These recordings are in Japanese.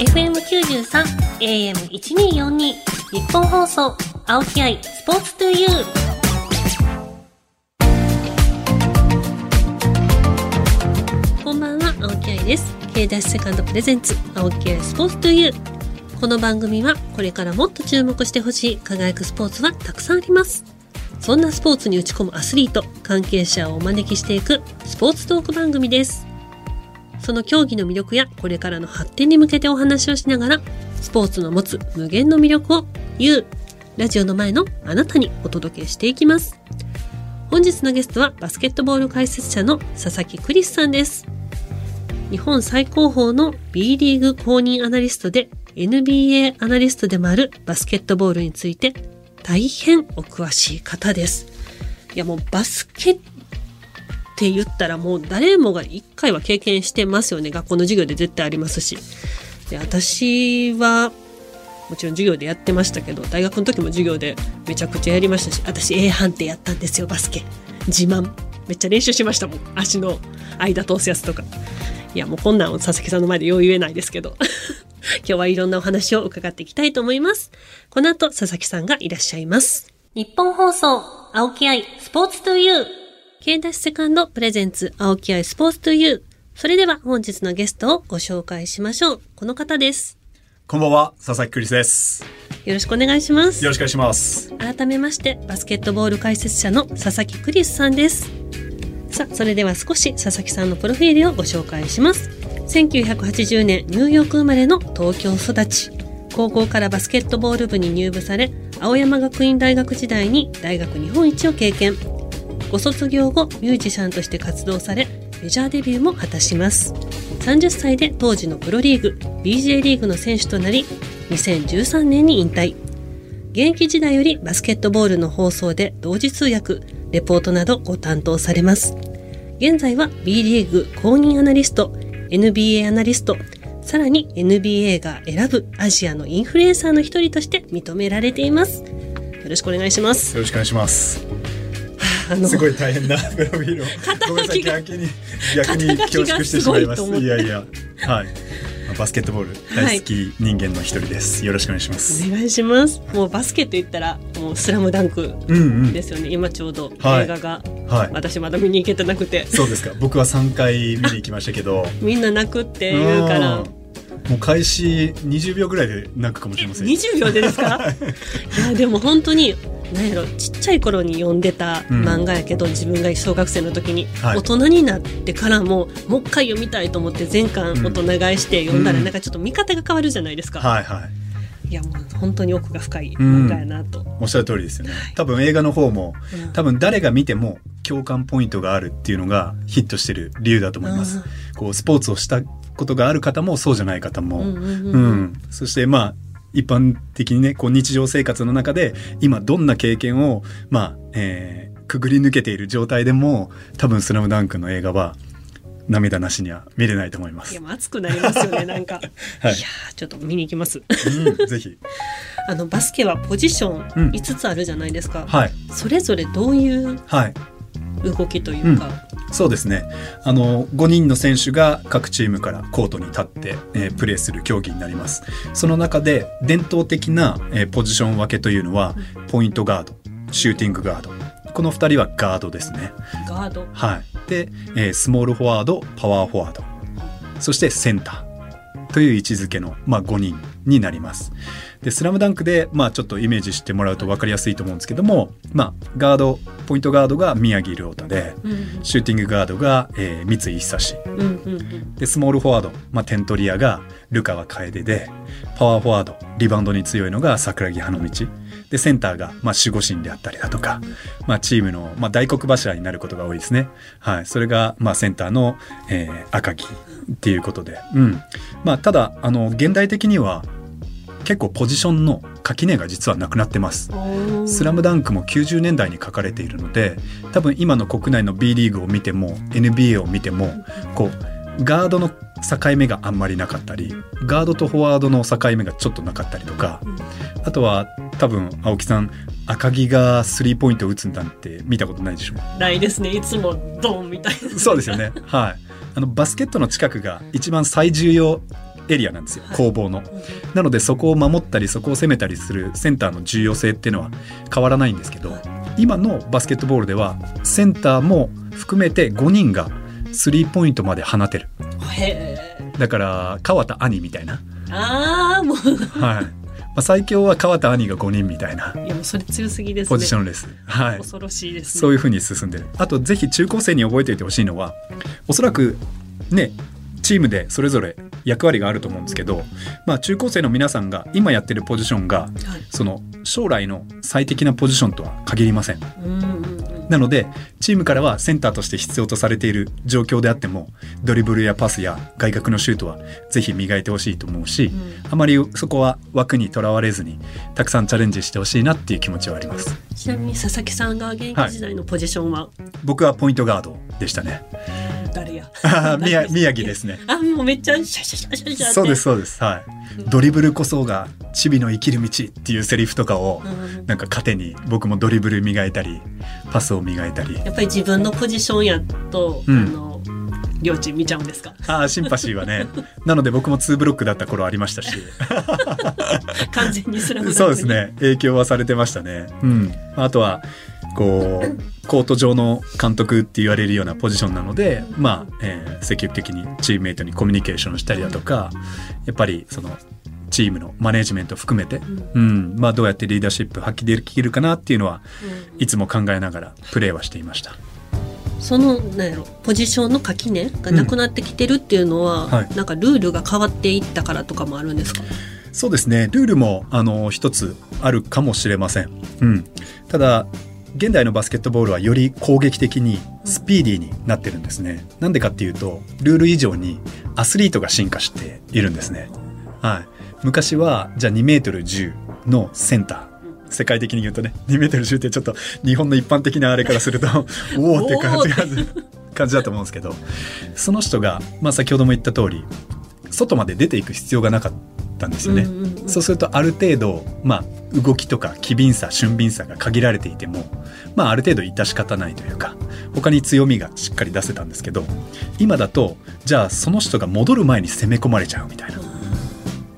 FM93 AM1242 日本放送青木愛スポーツトゥユー。こんばんは青木愛です。K ダッシュセカンドプレゼンツ青木愛スポーツトゥユー。この番組はこれからもっと注目してほしい輝くスポーツはたくさんあります。そんなスポーツに打ち込むアスリート関係者をお招きしていくスポーツトーク番組です。その競技の魅力やこれからの発展に向けてお話をしながら、スポーツの持つ無限の魅力を言う、ラジオの前のあなたにお届けしていきます。本日のゲストはバスケットボール解説者の佐々木クリスさんです。日本最高峰の B リーグ公認アナリストで NBA アナリストでもあるバスケットボールについて大変お詳しい方です。いやもうバスケッって言ったらもう誰もが一回は経験してますよね。学校の授業で絶対ありますし。で私はもちろん授業でやってましたけど、大学の時も授業でめちゃくちゃやりましたし、私 A 判定やったんですよ、バスケ。自慢。めっちゃ練習しましたもん。足の間通すやつとか。いや、もうこんなん佐々木さんの前でよう言えないですけど。今日はいろんなお話を伺っていきたいと思います。この後、佐々木さんがいらっしゃいます。日本放送、青木愛、スポーツトゥーユー。K ダッシュセカンドプレゼンツ青木愛スポーツトゥユー。それでは本日のゲストをご紹介しましょう。この方です。こんばんは、佐々木クリスです。よろしくお願いします。よろしくお願いします。改めまして、バスケットボール解説者の佐々木クリスさんです。さあ、それでは少し佐々木さんのプロフィールをご紹介します。1980年ニューヨーク生まれの東京育ち。高校からバスケットボール部に入部され、青山学院大学時代に大学日本一を経験。ご卒業後ミュージシャンとして活動されメジャーデビューも果たします。30歳で当時のプロリーグ BJ リーグの選手となり2013年に引退。現役時代よりバスケットボールの放送で同時通訳レポートなどご担当されます。現在は B リーグ公認アナリスト NBA アナリストさらに NBA が選ぶアジアのインフルエンサーの一人として認められています。よろしくお願いします。よろしくお願いします。すごい大変な プロフィールを。ごめんなさい逆に逆に恐縮してしまいますいやいやはい。バスケットボール大好き人間の一人です、はい、よろしくお願いします。お願いします。もうバスケと言ったらもうスラムダンクですよね、うんうん、今ちょうど映画が、はい、私まだ見に行けてなくて。そうですか。僕は3回見に行きましたけど。みんな泣くって言うから。もう開始20秒ぐらいで泣くかもしれません。20秒でですか？いやでも本当に何やろちっちゃい頃に読んでた漫画やけど、うん、自分が小学生の時に、はい、大人になってからももう一回読みたいと思って全巻大人買いして読んだら、なんかちょっと見方が変わるじゃないですか。はいはい。いやもう本当に奥が深い漫画やなと、うん、おっしゃる通りですよね、多分映画の方も、うん、多分誰が見ても共感ポイントがあるっていうのがヒットしてる理由だと思います、こうスポーツをしたことがある方もそうじゃない方も、うん、うん、そしてまあ一般的にねこう日常生活の中で今どんな経験をまあ、えー、くぐり抜けている状態でも多分「スラムダンクの映画は涙なしには見れないと思います。いや、熱くなりますよね、なんか。はい、いや、ちょっと見に行きます。うん、ぜひ。あの、バスケはポジション5つあるじゃないですか。うん、はい。それぞれどういう動きというか、うん、そうですね。あの5人の選手が各チームからコートに立って、えー、プレーする競技になります。その中で伝統的な、えー、ポジション分けというのは、ポイントガードシューティングガード。この2人はガードですね。ガード。はい。で、えー、スモールフォワードパワーフォワード。そしてセンター。という位置づけの、まあ、5人になります。で「スラムダンクで、まあ、ちょっとイメージしてもらうと分かりやすいと思うんですけども、まあ、ガードポイントガードが宮城亮太で、うん、シューティングガードが、えー、三井久志、うんでスモールフォワード、まあ、テントリアがルカワ楓でパワーフォワードリバウンドに強いのが桜木花道。でセンターが、まあ、守護神であったりだとか、まあ、チームの、まあ、大黒柱になることが多いですね。はい、それが、まあ、センターの、えー、赤木っていうことで、うん。まあ、ただあの現代的には結構ポジションの垣根が実はなくなってます「スラムダンクも90年代に書かれているので多分今の国内の B リーグを見ても NBA を見てもこうガードの境目があんまりなかったりガードとフォワードの境目がちょっとなかったりとかあとは多分青木さん赤木がスリーポイント打つんだって見たことないでしょないですね。いつもドンみたいな。そうですよね。はい。あのバスケットの近くが一番最重要エリアなんですよ攻防の。なのでそこを守ったりそこを攻めたりするセンターの重要性っていうのは変わらないんですけど今のバスケットボールではセンターも含めて5人がスリーポイントまで放てる。だから川田兄みたいな、ああもう。はい。まあ、最強は川田兄が5人みたいな。いやもうそれ強すぎですね。ポジションです、はい、恐ろしいですね。そういうふうに進んでる。あとぜひ中高生に覚えておいてほしいのはおそらくねチームでそれぞれ役割があると思うんですけど、まあ、中高生の皆さんが今やってるポジションがはいその将来の最適なポジションとは限りません。うんうんうんなのでチームからはセンターとして必要とされている状況であってもドリブルやパスや外角のシュートはぜひ磨いてほしいと思うし、あまりそこは枠にとらわれずにたくさんチャレンジしてほしいなっていう気持ちはあります。ちなみに佐々木さんが現役時代のポジションは？僕はポイントガードでしたね。誰や？宮宮城ですね。あもうめっちゃシャシャシャシャそうですそうです。はい。ドリブルこそがチビの生きる道っていうセリフとかをうんなんか糧に僕もドリブル磨いたりパスを磨いたり。やっぱり自分のポジションやと、うんあの両チーム見ちゃうんですか？ああシンパシーはね。なので僕も2ブロックだった頃ありましたし。完全にスラムそうですね影響はされてましたね。うん、あとはこうコート上の監督って言われるようなポジションなので、まあえー積極的にチームメイトにコミュニケーションしたりだとかやっぱりそのチームのマネジメント含めて、うん。まあ、どうやってリーダーシップ発揮できるかなっていうのはうん。いつも考えながらプレーはしていました。そのなんやろポジションの垣根がなくなってきてるっていうのは、うん。はい。なんかルールが変わっていったからとかもあるんですか？そうですね。ルールもあの一つあるかもしれません、うん、ただ現代のバスケットボールはより攻撃的にスピーディーになってるんですね。なんでかっていうとルール以上にアスリートが進化しているんですね。はい昔はじゃあ2メートル10のセンター。世界的に言うとね。2メートル10ってちょっと日本の一般的なあれからすると おおって感じが感じだと思うんですけど。その人が、まあ、先ほども言った通り外まで出ていく必要がなかったんですよね。そうするとある程度、まあ、動きとか機敏さ俊敏さが限られていても、まあ、ある程度致し方ないというか他に強みがしっかり出せたんですけど今だとじゃあその人が戻る前に攻め込まれちゃうみたいな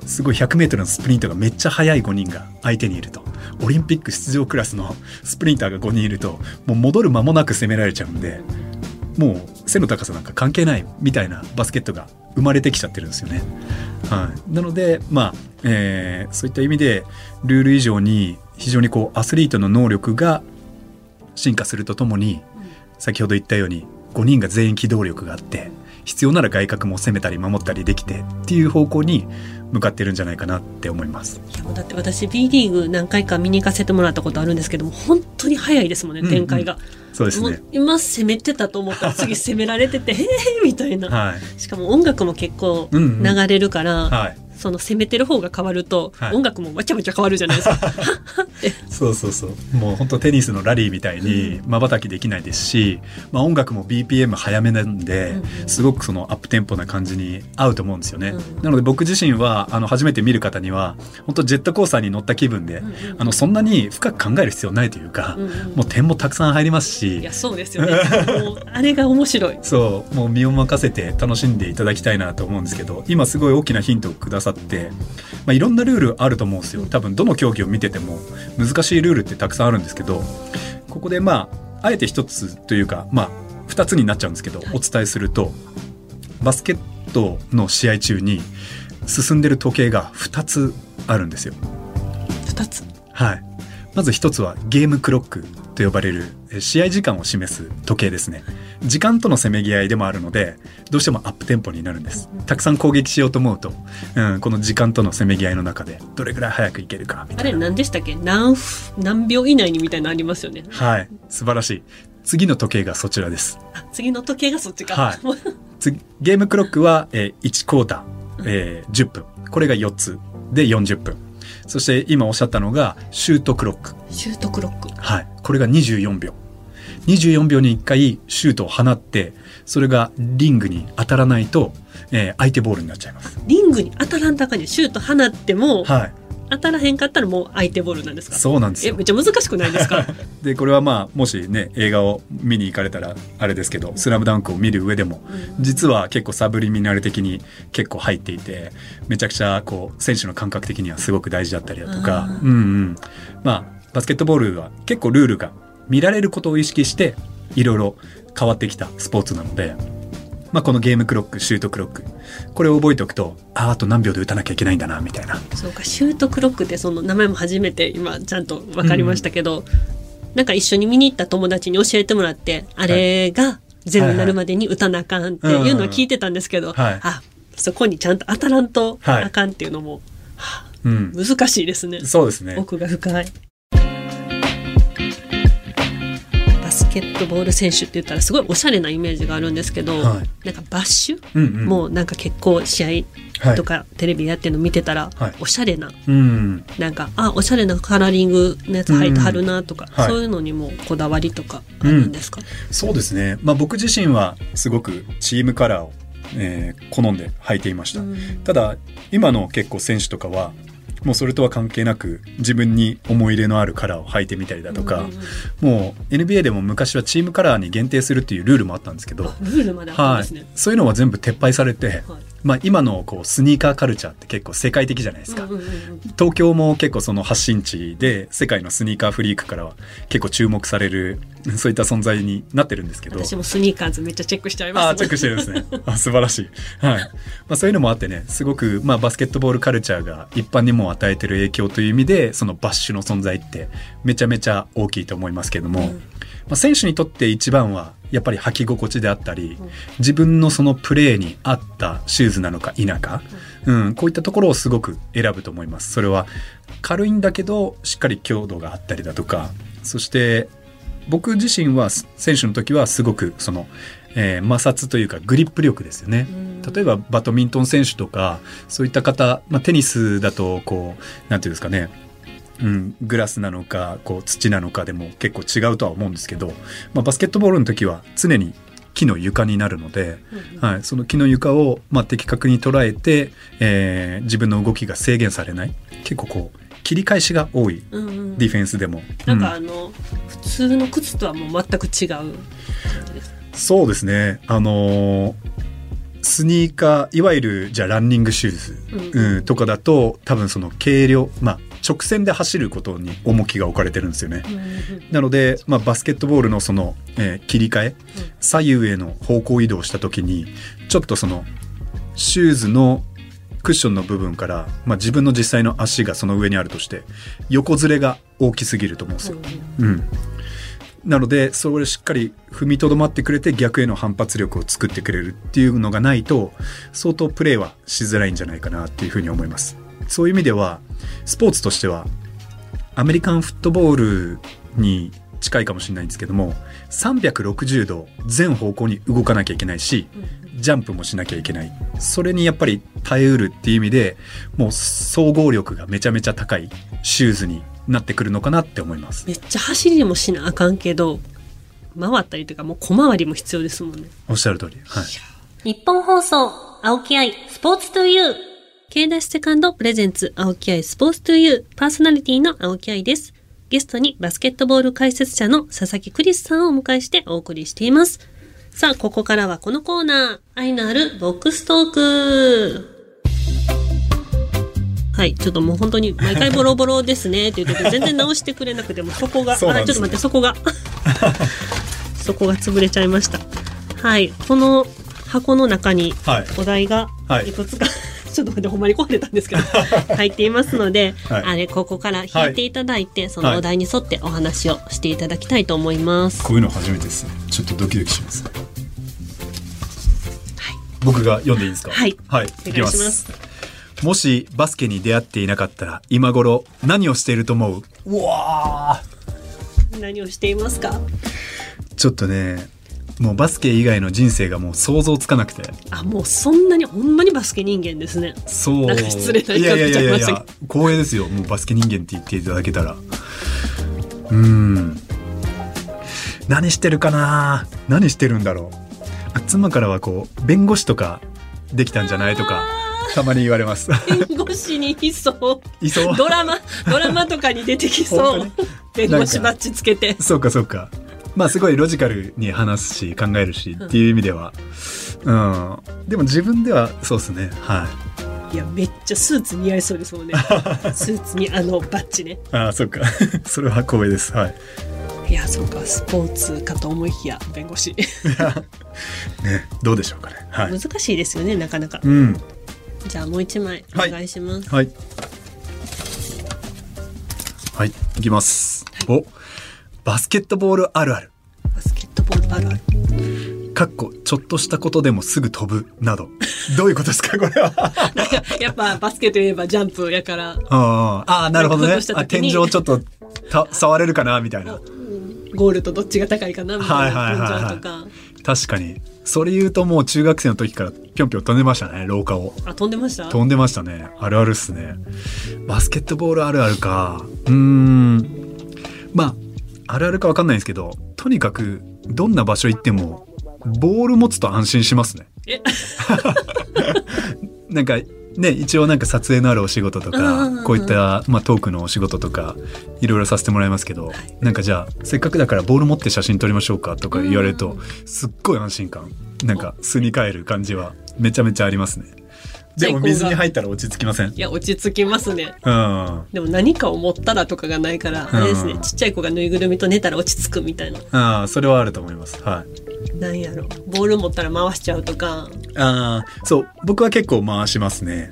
すごい 100m のスプリントがめっちゃ速い5人が相手にいるとオリンピック出場クラスのスプリンターが5人いるともう戻る間もなく攻められちゃうんでもう背の高さなんか関係ないみたいなバスケットが生まれてきちゃってるんですよね。はい、なので、まあえーそういった意味でルール以上に非常にこうアスリートの能力が進化するとともに先ほど言ったように5人が全員機動力があって必要なら外角も攻めたり守ったりできてっていう方向に向かってるんじゃないかなって思います。いやもうだって私 B リーグ何回か見に行かせてもらったことあるんですけども本当に早いですもんねうん展開が、もそうですねう。今攻めてたと思ったら次攻められててへえみたいな、はい。しかも音楽も結構うんうん流れるから、はい。その攻めてる方が変わると、はい。音楽もわちゃわちゃ変わるじゃないですか。そうそうそう。もう本当テニスのラリーみたいにまばたきできないですし、まあ、音楽も BPM 早めなんですごくそのアップテンポな感じに合うと思うんですよね、うん。なので僕自身はあの初めて見る方には本当ジェットコースターに乗った気分で、うんうん。あのそんなに深く考える必要ないというか、うんうん。もう点もたくさん入りますし。いやそうですよね。もうあれが面白い。そう。もう身を任せて楽しんでいただきたいなと思うんですけど今すごい大きなヒントをくださって、まあ、いろんなルールあると思うんですよ。多分どの競技を見てても難しいルールってたくさんあるんですけどここでまああえて一つというかまあ二つになっちゃうんですけどお伝えするとバスケットの試合中に進んでる時計が2つあるんですよ。2つ？はい、まず一つはゲームクロックと呼ばれるえ試合時間を示す時計ですね時間とのせめぎ合いでもあるのでどうしてもアップテンポになるんです。たくさん攻撃しようと思うと、うん、この時間とのせめぎ合いの中でどれぐらい早くいけるかみあれたいな。何でしたっけ？何分何秒以内にみたいなのありますよね。はい。素晴らしい。次の時計がそちらです。あ次の時計がそっちか、はい。次ゲームクロックは、えー1クォーター、えー10分これが4つ。で40分。そして今おっしゃったのがシュートクロック。シュートクロック。はい、これが24秒24秒に1回シュートを放ってそれがリングに当たらないと、えー相手ボールになっちゃいます。リングに当たらん中にシュート放ってもはい、当たらへんかったらもう相手ボールなんですか？そうなんですよ。えめっちゃ難しくないですか？でこれはまあもしね映画を見に行かれたらあれですけど「スラムダンクを見る上でも実は結構サブリミナル的に結構入っていてめちゃくちゃこう選手の感覚的にはすごく大事だったりだとかうんうん。まあバスケットボールは結構ルールが見られることを意識していろいろ変わってきたスポーツなので。まあ、このゲームクロックシュートクロックこれを覚えておくとあーあと何秒で打たなきゃいけないんだなみたいな。そうかシュートクロックってその名前も初めて今ちゃんと分かりましたけど、なんか一緒に見に行った友達に教えてもらってあれがゼロになるまでに打たなあかんっていうのを聞いてたんですけど、はい。あそこにちゃんと当たらんとはいあかんっていうのも、はあうん。難しいですね。そうですね。奥が深い。ケットボール選手って言ったらすごいおしゃれなイメージがあるんですけど、はい。なんかバッシュ、うんうん。もうなんか結構試合とかテレビやってるの見てたら、はい。おしゃれなうん。なんかあおしゃれなカラーリングのやつ履いてはるなとか、はい。そういうのにもこだわりとかあるんですか、そうですね、まあ、僕自身はすごくチームカラーを、えー好んで履いていました、うん。ただ今の結構選手とかはもうそれとは関係なく自分に思い入れのあるカラーを履いてみたりだとか、もう NBA でも昔はチームカラーに限定するっていうルールもあったんですけどあ、ルールまであったんはいですね。、そういうのは全部撤廃されて、はいまあ、今のこうスニーカーカルチャーって結構世界的じゃないですか、東京も結構その発信地で世界のスニーカーフリークからは結構注目されるそういった存在になってるんですけど。私もスニーカーズめっちゃチェックしちゃいます。ああチェックしてるんですね。あ素晴らしい、はい。まあ、そういうのもあってねすごく、まあ、バスケットボールカルチャーが一般にも与えてる影響という意味でそのバッシュの存在ってめちゃめちゃ大きいと思いますけども、うんまあ、選手にとって一番はやっぱり履き心地であったり、自分のそのプレーに合ったシューズなのか否か、うん、こういったところをすごく選ぶと思います。それは軽いんだけどしっかり強度があったりだとか。そして僕自身は選手の時はすごくその、えー摩擦というかグリップ力ですよね。うん。例えばバドミントン選手とかそういった方、まあ、テニスだとこうなんていうんですかねうん、グラスなのかこう土なのかでも結構違うとは思うんですけど、まあ、バスケットボールの時は常に木の床になるので、うんはい、その木の床を、まあ、的確に捉えて、えー自分の動きが制限されない。結構こう切り返しが多いうんうん。ディフェンスでも。なんかうあの、普通の靴とはもう全く違う。そうですね。あのースニーカーいわゆるじゃあランニングシューズ、うん。うんとかだと多分その軽量まあ直線で走ることに重きが置かれてるんですよね。なので、まあ、バスケットボールのその、えー切り替え左右への方向移動した時にちょっとそのシューズのクッションの部分から、まあ、自分の実際の足がその上にあるとして横ずれが大きすぎると思うんですよ。うん、なのでそれをしっかり踏みとどまってくれて逆への反発力を作ってくれるっていうのがないと相当プレーはしづらいんじゃないかなっていうふうに思います。そういう意味ではスポーツとしてはアメリカンフットボールに近いかもしれないんですけども360度全方向に動かなきゃいけないしジャンプもしなきゃいけない。それにやっぱり耐えうるっていう意味でもう総合力がめちゃめちゃ高いシューズになってくるのかなって思います。めっちゃ走りもしなあかんけど、回ったりというかもう小回りも必要ですもんね。おっしゃる通り。はい。日本放送、青木愛、スポーツトゥユー。K ダッシュセカンドプレゼンツ、青木愛、スポーツトゥユー。パーソナリティの青木愛です。ゲストにバスケットボール解説者の佐々木クリスさんをお迎えしてお送りしています。さあ、ここからはこのコーナー、愛のあるボックストーク。はい、ちょっともう本当に毎回ボロボロですねって言ってて全然直してくれなくてもそこが、あちょっと待ってそこが そこが潰れちゃいましたはいこの箱の中にはいお題がはいいくつか、ちょっと待ってほんまに壊れたんですけど 入っていますので、はい。あれここから引いていただいて、そのお題に沿ってお話をしていただきたいと思います、こういうの初めてですね。ちょっとドキドキします。僕が読んでいいですか？はい。はい。お願いします。もしバスケに出会っていなかったら今頃何をしていると思う？うわー。何をしていますか？ちょっとねもうバスケ以外の人生がもう想像つかなくて。あもうそんなにほんまにバスケ人間ですね。そう。なんか失礼な言い方いやいやいやいやいしちゃいまや光栄ですよ。もうバスケ人間って言っていただけたら。うん。何してるかな？何してるんだろう？あ妻からはこう弁護士とかできたんじゃないとかたまに言われます。弁護士にいそう。いそう。ドラマドラマとかに出てきそう。本弁護士バッジつけて。そうかそうかまあすごいロジカルに話すし考えるしうんっていう意味では。うん。でも自分ではそうですね。はい。やめっちゃスーツ似合いそうですもんね。スーツにあのバッジね。いああそっか。それは光栄です。はい。いやそうか。スポーツかと思いきや弁護士。ねどうでしょうかね。はい。難しいですよねなかなか。うん。じゃあもう一枚おはい。願いします、はい。はい。いきます、おバスケットボールあるある。バスケットボールあるある。かっこちょっとしたことでもすぐ飛ぶ。など。どういうことですかこれは。なんかやっぱバスケといえばジャンプやから。ああなるほどね。あ天井ちょっとた触れるかなみたいな。ゴールとどっちが高いかなみたいな。はいはいはいはい。天井とか。確かに。それ言うともう中学生の時からぴょんぴょん飛んでましたね廊下を。あ飛んでました？飛んでましたね。あるあるっすね。バスケットボールあるあるか。うーん。まああるあるかわかんないんですけどとにかくどんな場所行ってもボール持つと安心しますね。え？なんかね一応なんか撮影のあるお仕事とうんうんうんかこういった、まあ、トークのお仕事とかいろいろさせてもらいますけどなんかじゃあせっかくだからボール持って写真撮りましょうかとか言われるとすっごい安心感。なんか素に帰る感じはめちゃめちゃありますねでも水に入ったら落ち着きません？いや落ち着きますね。うん。でも何かを持ったらとかがないからあれですねうんちっちゃい子がぬいぐるみと寝たら落ち着くみたいな。ああそれはあると思います。はい。なんやろ。ボール持ったら回しちゃうとか。ああそう僕は結構回しますね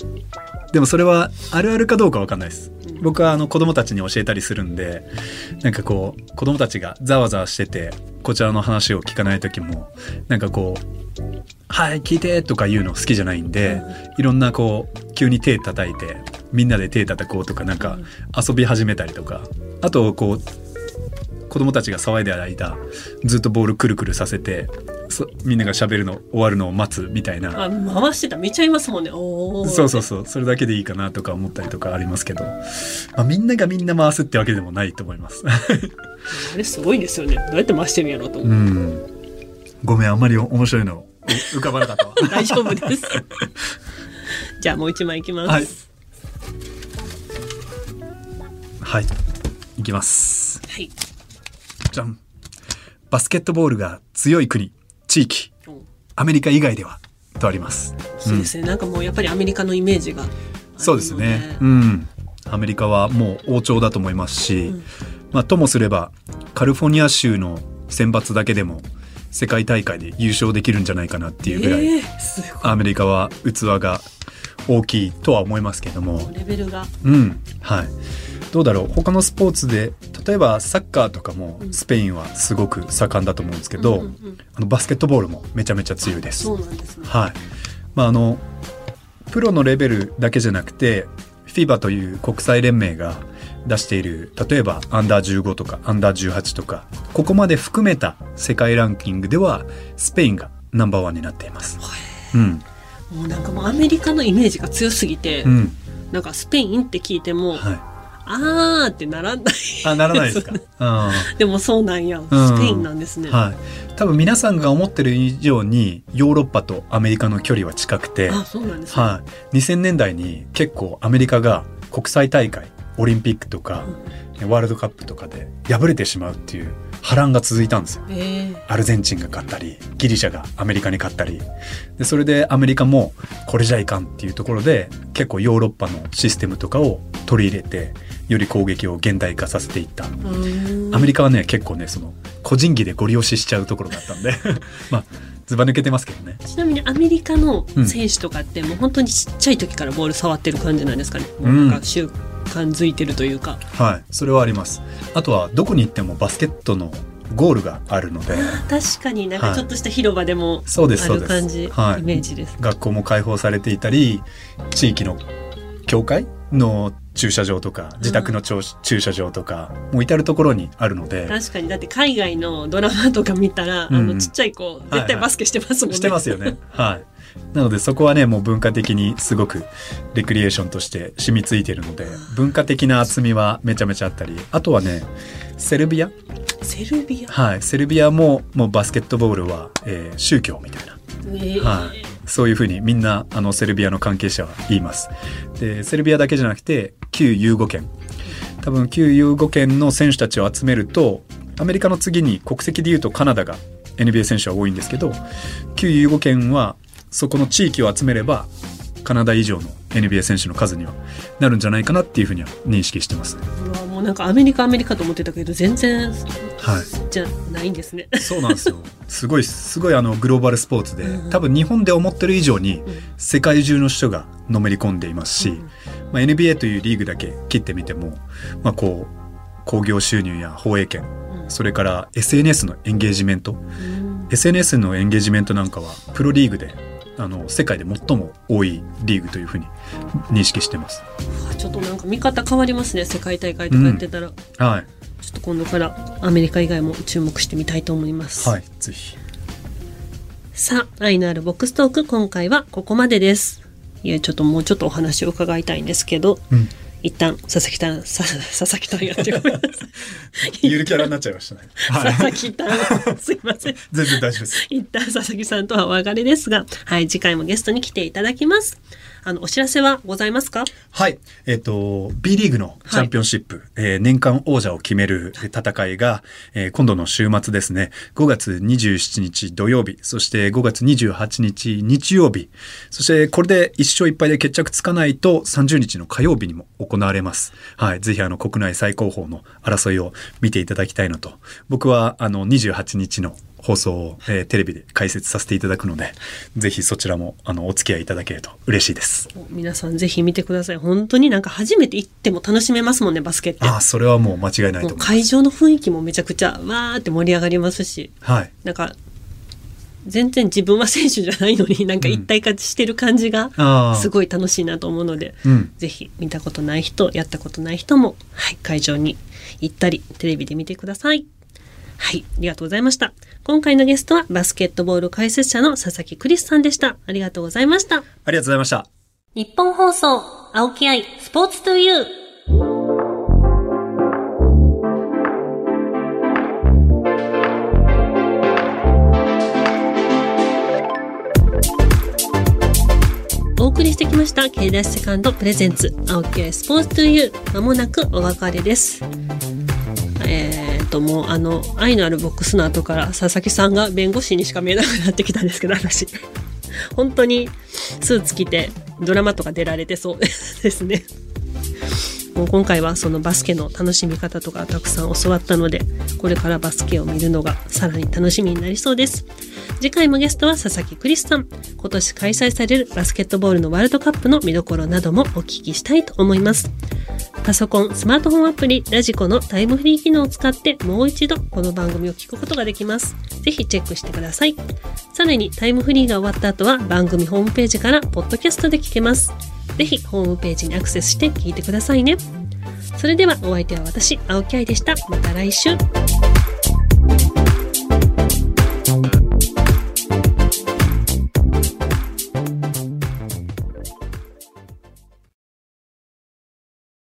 でもそれはあるあるかどうかわかんないです。僕はあの子供たちに教えたりするんでなんかこう子供たちがざわざわしててこちらの話を聞かない時もなんかこう「はい聞いて」とか言うの好きじゃないんで、いろんなこう急に手叩いてみんなで手叩こうとかなんか遊び始めたりとかあとこう子供たちが騒いでる間ずっとボールくるくるさせてみんなが喋るの終わるのを待つみたいな。あ回してた。見ちゃいますもんね。おー。そうそうそう。それだけでいいかなとか思ったりとかありますけど、まあ、みんながみんな回すってわけでもないと思います。あれすごいですよね。どうやって回してるんやろうと思う。う、ん。ごめんあんまり面白いのう浮かばなかったわ。大丈夫です。じゃあもう一枚いきます、はい。はい。いきます。はい。じゃん。バスケットボールが強い国地域おアメリカ以外ではとあります。そうですね、なんかもうやっぱりアメリカのイメージがそうですね。うん。アメリカはもう王朝だと思いますし、うん。まあともすればカリフォルニア州の選抜だけでも世界大会で優勝できるんじゃないかなっていうぐらい、えーすごアメリカは器が大きいとは思いますけども。い、レベルが。うん、はい。どうだろう？他のスポーツで例えばサッカーとかもうんスペインはすごく盛んだと思うんですけど、うんうんうんあのバスケットボールもめちゃめちゃ強いです。そうなんですねはい。まああのプロのレベルだけじゃなくて FIBA という国際連盟が出している例えばアンダー15とかアンダー18とかここまで含めた世界ランキングではスペインがナンバーワンになっています。うん、もうなんかもうアメリカのイメージが強すぎて、うん、なんかスペインって聞いても、はい。あーってならない。あならないですか？う。ん。でもそうなんや、ん。スペインなんですね、はい。多分皆さんが思ってる以上にヨーロッパとアメリカの距離は近くて、あそうなんですね、はい。2000年代に結構アメリカが国際大会、オリンピックとか、ワールドカップとかで敗れてしまうっていう波乱が続いたんですよ。えアルゼンチンが勝ったり、ギリシャがアメリカに勝ったり。で、それでアメリカもこれじゃいかんっていうところで結構ヨーロッパのシステムとかを取り入れて、より攻撃を現代化させていった。ー、アメリカはね、結構ね、その、個人技でご利用ししちゃうところだったんで、まあ、ずば抜けてますけどね。ちなみにアメリカのうん選手とかってもう本当にちっちゃい時からボール触ってる感じなんですかね、うんなんか習慣づいてるというか。はい、それはあります。あとは、どこに行ってもバスケットのゴールがあるので、確かに。なんかちょっとした広場でもそうです、あそうです。る感じ、はい。イメージです。学校も開放されていたり、地域の教会の駐車場とか、自宅の駐駐車場とか、もう至るところにあるので、確かに。だって海外のドラマとか見たら、うん。あのちっちゃい子絶対バスケしてますもんね、してますよね。はい。なのでそこはねもう文化的にすごくレクリエーションとして染みついてるので文化的な厚みはめちゃめちゃあったりあとはねセルビア？セルビア？はい。セルビアももうバスケットボールは、えー宗教みたいな。え。ーはい、そういうふうにみんなあのセルビアの関係者は言います。でセルビアだけじゃなくて旧ユーゴ圏。多分旧ユーゴ圏の選手たちを集めるとアメリカの次に国籍でいうとカナダが NBA 選手は多いんですけど旧ユーゴ圏はそこの地域を集めればカナダ以上の NBA 選手の数にはなるんじゃないかなっていうふうには認識してます。ね。うわもうなんかアメリカアメリカと思ってたけど全然はいじゃないんですね。そうなんですよ。すごい、すごいあのグローバルスポーツでうん、多分日本で思ってる以上にん世界中の人がのめり込んでいますし、うんまあ、NBA というリーグだけ切ってみても、まあこう、興行収入や放映権、うん。それから SNS のエンゲージメント、うん。SNS のエンゲージメントなんかはプロリーグで、あの、世界で最も多いリーグというふうに認識してます。ちょっとなんか見方変わりますね世界大会とかやってたら、はい。ちょっと今度からアメリカ以外も注目してみたいと思います。はい。ぜひ。さあ、愛のあるボックストーク、今回はここまでです。いや、ちょっともうちょっとお話を伺いたいんですけど、うん。一旦、佐々木さん、さ 佐々木さんやってごめんなさい。ゆるキャラになっちゃいましたね。佐はい。々木さん、すいません。全然大丈夫です。一旦佐々木さんとはお別れですが、はい、次回もゲストに来ていただきます。あの、お知らせはございますか？はい。えっ、と、B リーグのチャンピオンシップ、えー年間王者を決める戦いが、えー今度の週末ですね、5月27日土曜日、そして5月28日日曜日、そしてこれで1勝1敗で決着つかないと30日の火曜日にも行われます。はい。ぜひあの国内最高峰の争いを見ていただきたいのと、僕はあの28日の放送を、えーテレビで解説させていただくので、ぜひそちらもあのお付き合いいただけると嬉しいです。皆さんぜひ見てください。本当になんか初めて行っても楽しめますもんね、バスケって。ああ、それはもう間違いないと思います。会場の雰囲気もめちゃくちゃわーって盛り上がりますし、はい。なんか、全然自分は選手じゃないのに なんか一体化してる感じが。すごい楽しいなと思うので、うん。ぜひ見たことない人、やったことない人も、はい、会場に行ったり、テレビで見てください。はい、ありがとうございました。今回のゲストはバスケットボール解説者の佐々木クリスさんでした。ありがとうございました。ありがとうございました。日本放送、青木愛、スポーツトゥユー。お送りしてきました、K ダッシュセカンドプレゼンツ、青木愛スポーツトゥユー。まもなくお別れです。えーと、もうあの、愛のあるボックスの後から佐々木さんが弁護士にしか見えなくなってきたんですけど、私。本当にスーツ着てドラマとか出られてそうですね。もう今回はそのバスケの楽しみ方とかたくさん教わったので、これからバスケを見るのがさらに楽しみになりそうです。次回もゲストは佐々木クリスさん。今年開催されるバスケットボールのワールドカップの見どころなどもお聞きしたいと思います。パソコン、スマートフォンアプリ、ラジコのタイムフリー機能を使ってもう一度この番組を聞くことができます。ぜひチェックしてください。さらにタイムフリーが終わった後は番組ホームページからポッドキャストで聞けます。ぜひホームページにアクセスして聞いてくださいね。それではお相手は私、青木愛でした。また来週。